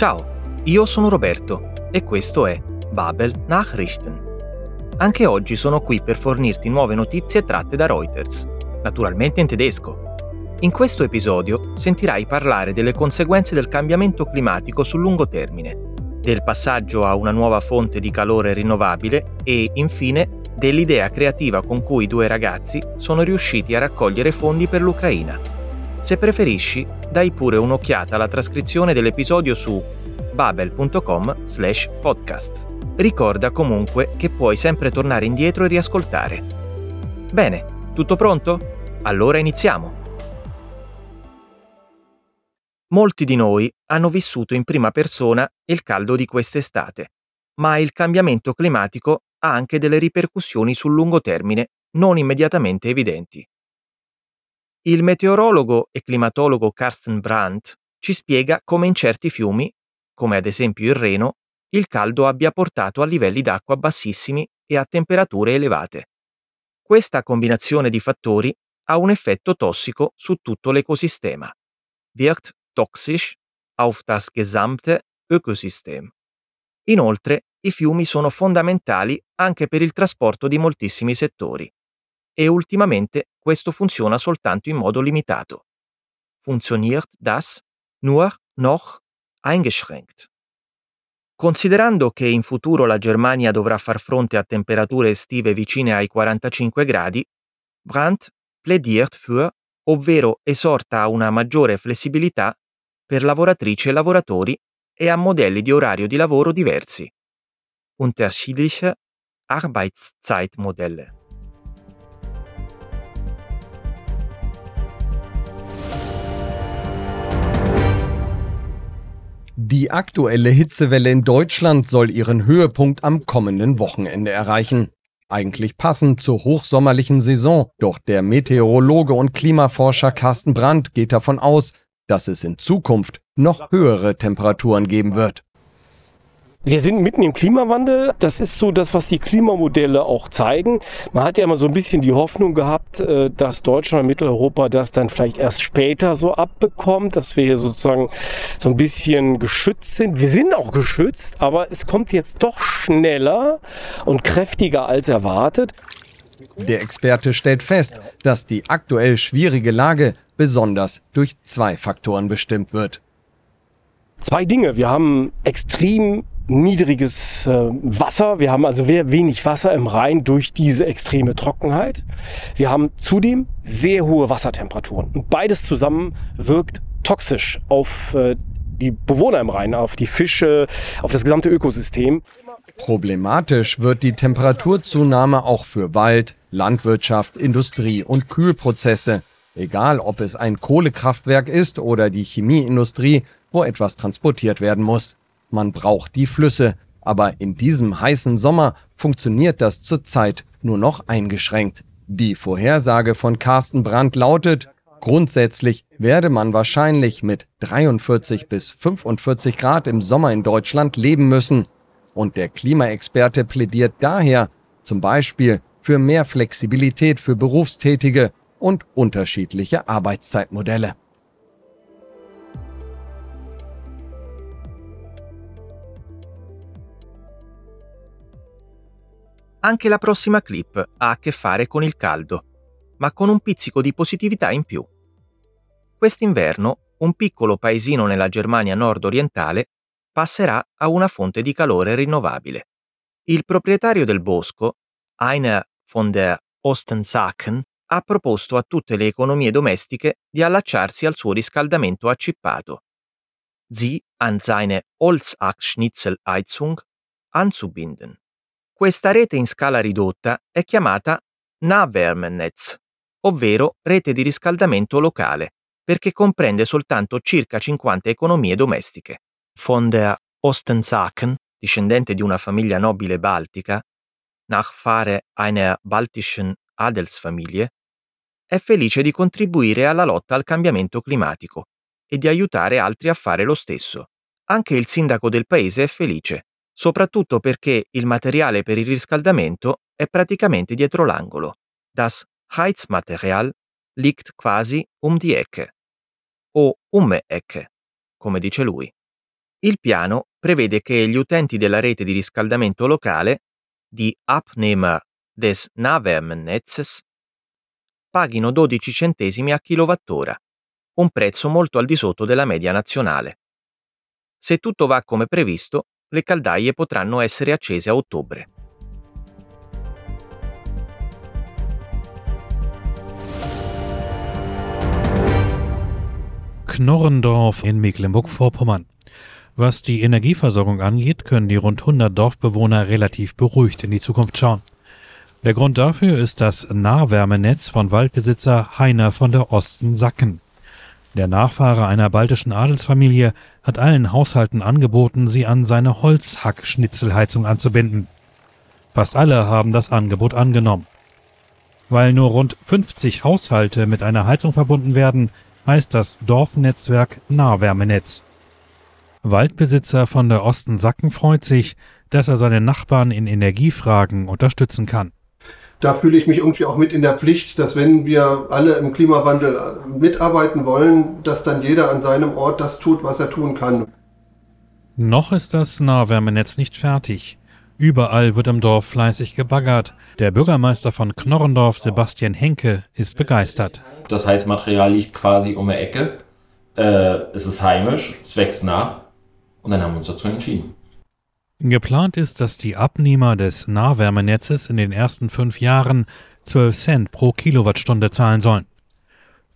Ciao, io sono Roberto e questo è Babel Nachrichten. Anche oggi sono qui per fornirti nuove notizie tratte da Reuters, naturalmente in tedesco. In questo episodio sentirai parlare delle conseguenze del cambiamento climatico sul lungo termine, del passaggio a una nuova fonte di calore rinnovabile e, infine, dell'idea creativa con cui i due ragazzi sono riusciti a raccogliere fondi per l'Ucraina. Se preferisci, dai pure un'occhiata alla trascrizione dell'episodio su babel.com/podcast. Ricorda comunque che puoi sempre tornare indietro e riascoltare. Bene, tutto pronto? Allora iniziamo! Molti di noi hanno vissuto in prima persona il caldo di quest'estate, ma il cambiamento climatico ha anche delle ripercussioni sul lungo termine non immediatamente evidenti. Il meteorologo e climatologo Carsten Brandt ci spiega come in certi fiumi, come ad esempio il Reno, il caldo abbia portato a livelli d'acqua bassissimi e a temperature elevate. Questa combinazione di fattori ha un effetto tossico su tutto l'ecosistema. Wirkt toxisch auf das gesamte Ökosystem. Inoltre, i fiumi sono fondamentali anche per il trasporto di moltissimi settori. E ultimamente questo funziona soltanto in modo limitato. Funktioniert das nur noch eingeschränkt. Considerando che in futuro la Germania dovrà far fronte a temperature estive vicine ai 45 gradi, Brandt plädiert für, ovvero esorta a una maggiore flessibilità per lavoratrici e lavoratori e a modelli di orario di lavoro diversi. Unterschiedliche Arbeitszeitmodelle. Die aktuelle Hitzewelle in Deutschland soll ihren Höhepunkt am kommenden Wochenende erreichen. Eigentlich passend zur hochsommerlichen Saison, doch der Meteorologe und Klimaforscher Carsten Brandt geht davon aus, dass es in Zukunft noch höhere Temperaturen geben wird. Wir sind mitten im Klimawandel. Das ist so das, was die Klimamodelle auch zeigen. Man hat ja immer so ein bisschen die Hoffnung gehabt, äh, dass Deutschland und Mitteleuropa das dann vielleicht erst später so abbekommt, dass wir hier sozusagen so ein bisschen geschützt sind. Wir sind auch geschützt, aber es kommt jetzt doch schneller und kräftiger als erwartet. Der Experte stellt fest, dass die aktuell schwierige Lage besonders durch zwei Faktoren bestimmt wird. Zwei Dinge. Wir haben extrem niedriges äh, Wasser. Wir haben also wenig Wasser im Rhein durch diese extreme Trockenheit. Wir haben zudem sehr hohe Wassertemperaturen. Und beides zusammen wirkt toxisch auf äh, die Bewohner im Rhein, auf die Fische, auf das gesamte Ökosystem. Problematisch wird die Temperaturzunahme auch für Wald, Landwirtschaft, Industrie und Kühlprozesse. Egal, ob es ein Kohlekraftwerk ist oder die Chemieindustrie, wo etwas transportiert werden muss. Man braucht die Flüsse, aber in diesem heißen Sommer funktioniert das zurzeit nur noch eingeschränkt. Die Vorhersage von Carsten Brandt lautet, grundsätzlich werde man wahrscheinlich mit 43 bis 45 Grad im Sommer in Deutschland leben müssen. Und der Klimaexperte plädiert daher zum Beispiel für mehr Flexibilität für Berufstätige und unterschiedliche Arbeitszeitmodelle. Anche la prossima clip ha a che fare con il caldo, ma con un pizzico di positività in più. Quest'inverno un piccolo paesino nella Germania nord-orientale passerà a una fonte di calore rinnovabile. Il proprietario del bosco, Einer von der Ostensaken, ha proposto a tutte le economie domestiche di allacciarsi al suo riscaldamento accippato. Sie an seine Holzachsschnitzelheizung anzubinden. Questa rete in scala ridotta è chiamata Nahwärmenetz, ovvero rete di riscaldamento locale, perché comprende soltanto circa 50 economie domestiche. Von der Ostensaken, discendente di una famiglia nobile baltica, Nachfahre einer baltischen Adelsfamilie, è felice di contribuire alla lotta al cambiamento climatico e di aiutare altri a fare lo stesso. Anche il sindaco del paese è felice soprattutto perché il materiale per il riscaldamento è praticamente dietro l'angolo. Das Heizmaterial liegt quasi um die Ecke o um Ecke, come dice lui. Il piano prevede che gli utenti della rete di riscaldamento locale di Abnehmer des Nahwärmenetzes paghino 12 centesimi a kilowattora, un prezzo molto al di sotto della media nazionale. Se tutto va come previsto, le caldaie potranno essere accese a ottobre. Knorrendorf in Mecklenburg-Vorpommern. Was die Energieversorgung angeht, können die rund 100 Dorfbewohner relativ beruhigt in die Zukunft schauen. Der Grund dafür ist das Nahwärmenetz von Waldbesitzer Heiner von der Osten Sacken. Der Nachfahre einer baltischen Adelsfamilie hat allen Haushalten angeboten, sie an seine Holzhackschnitzelheizung anzubinden. Fast alle haben das Angebot angenommen. Weil nur rund 50 Haushalte mit einer Heizung verbunden werden, heißt das Dorfnetzwerk Nahwärmenetz. Waldbesitzer von der Osten Sacken freut sich, dass er seine Nachbarn in Energiefragen unterstützen kann. Da fühle ich mich irgendwie auch mit in der Pflicht, dass wenn wir alle im Klimawandel mitarbeiten wollen, dass dann jeder an seinem Ort das tut, was er tun kann. Noch ist das Nahwärmenetz nicht fertig. Überall wird im Dorf fleißig gebaggert. Der Bürgermeister von Knorrendorf, Sebastian Henke, ist begeistert. Das Heizmaterial liegt quasi um die Ecke. Äh, es ist heimisch, es wächst nach. Und dann haben wir uns dazu entschieden. Geplant ist, dass die Abnehmer des Nahwärmenetzes in den ersten fünf Jahren 12 Cent pro Kilowattstunde zahlen sollen.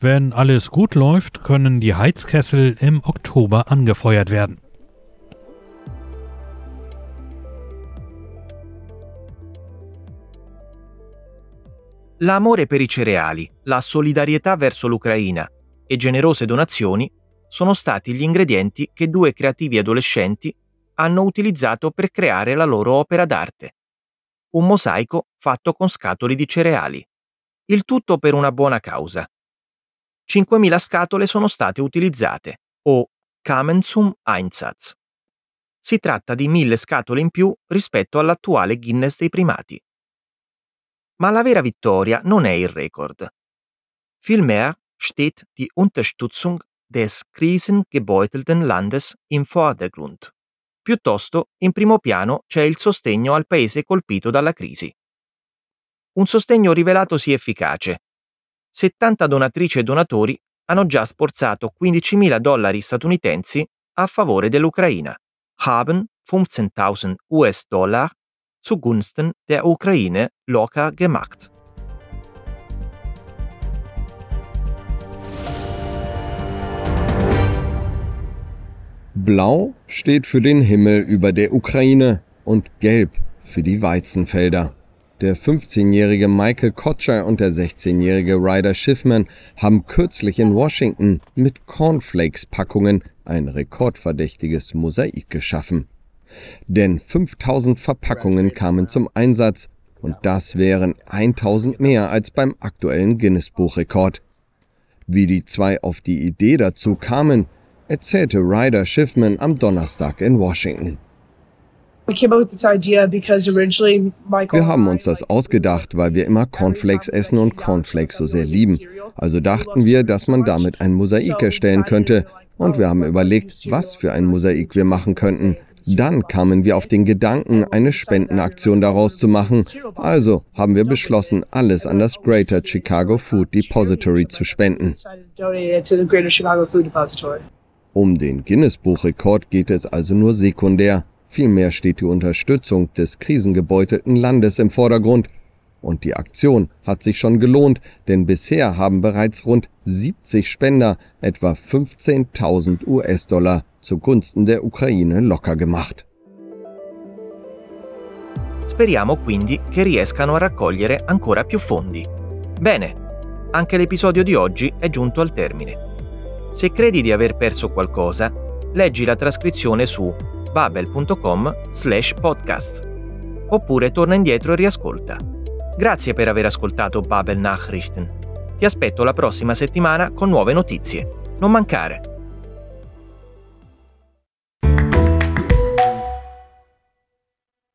Wenn alles gut läuft, können die Heizkessel im Oktober angefeuert werden. L'amore per i cereali, la solidarietà verso l'Ucraina e generose donazioni sono stati gli ingredienti che due creativi adolescenti hanno utilizzato per creare la loro opera d'arte. Un mosaico fatto con scatole di cereali. Il tutto per una buona causa. 5.000 scatole sono state utilizzate, o Kamen zum Einsatz. Si tratta di 1.000 scatole in più rispetto all'attuale Guinness dei primati. Ma la vera vittoria non è il record. Vielmehr steht die Unterstützung des krisengebeutelten Landes im Vordergrund. Piuttosto, in primo piano c'è il sostegno al paese colpito dalla crisi. Un sostegno rivelatosi efficace. 70 donatrici e donatori hanno già sborsato 15.000 dollari statunitensi a favore dell'Ucraina. Haben 15.000 US-Dollar zugunsten der Ukraine locker gemacht. Blau steht für den Himmel über der Ukraine und Gelb für die Weizenfelder. Der 15-jährige Michael Kotscher und der 16-jährige Ryder Schiffman haben kürzlich in Washington mit Cornflakes-Packungen ein rekordverdächtiges Mosaik geschaffen. Denn 5000 Verpackungen kamen zum Einsatz und das wären 1000 mehr als beim aktuellen Guinness-Buchrekord. Wie die zwei auf die Idee dazu kamen, erzählte Ryder Schiffman am Donnerstag in Washington. Wir haben uns das ausgedacht, weil wir immer Cornflakes essen und Cornflakes so sehr lieben. Also dachten wir, dass man damit ein Mosaik erstellen könnte. Und wir haben überlegt, was für ein Mosaik wir machen könnten. Dann kamen wir auf den Gedanken, eine Spendenaktion daraus zu machen. Also haben wir beschlossen, alles an das Greater Chicago Food Depository zu spenden. Um den Guinness-Buchrekord geht es also nur sekundär. Vielmehr steht die Unterstützung des krisengebeutelten Landes im Vordergrund. Und die Aktion hat sich schon gelohnt, denn bisher haben bereits rund 70 Spender etwa 15.000 US-Dollar zugunsten der Ukraine locker gemacht. Speriamo quindi che riescano a raccogliere ancora più fondi. Bene, anche l'episodio di oggi è giunto al termine. Se credi di aver perso qualcosa, leggi la trascrizione su babel.com slash podcast. Oppure torna indietro e riascolta. Grazie per aver ascoltato Babel Nachrichten. Ti aspetto la prossima settimana con nuove notizie. Non mancare!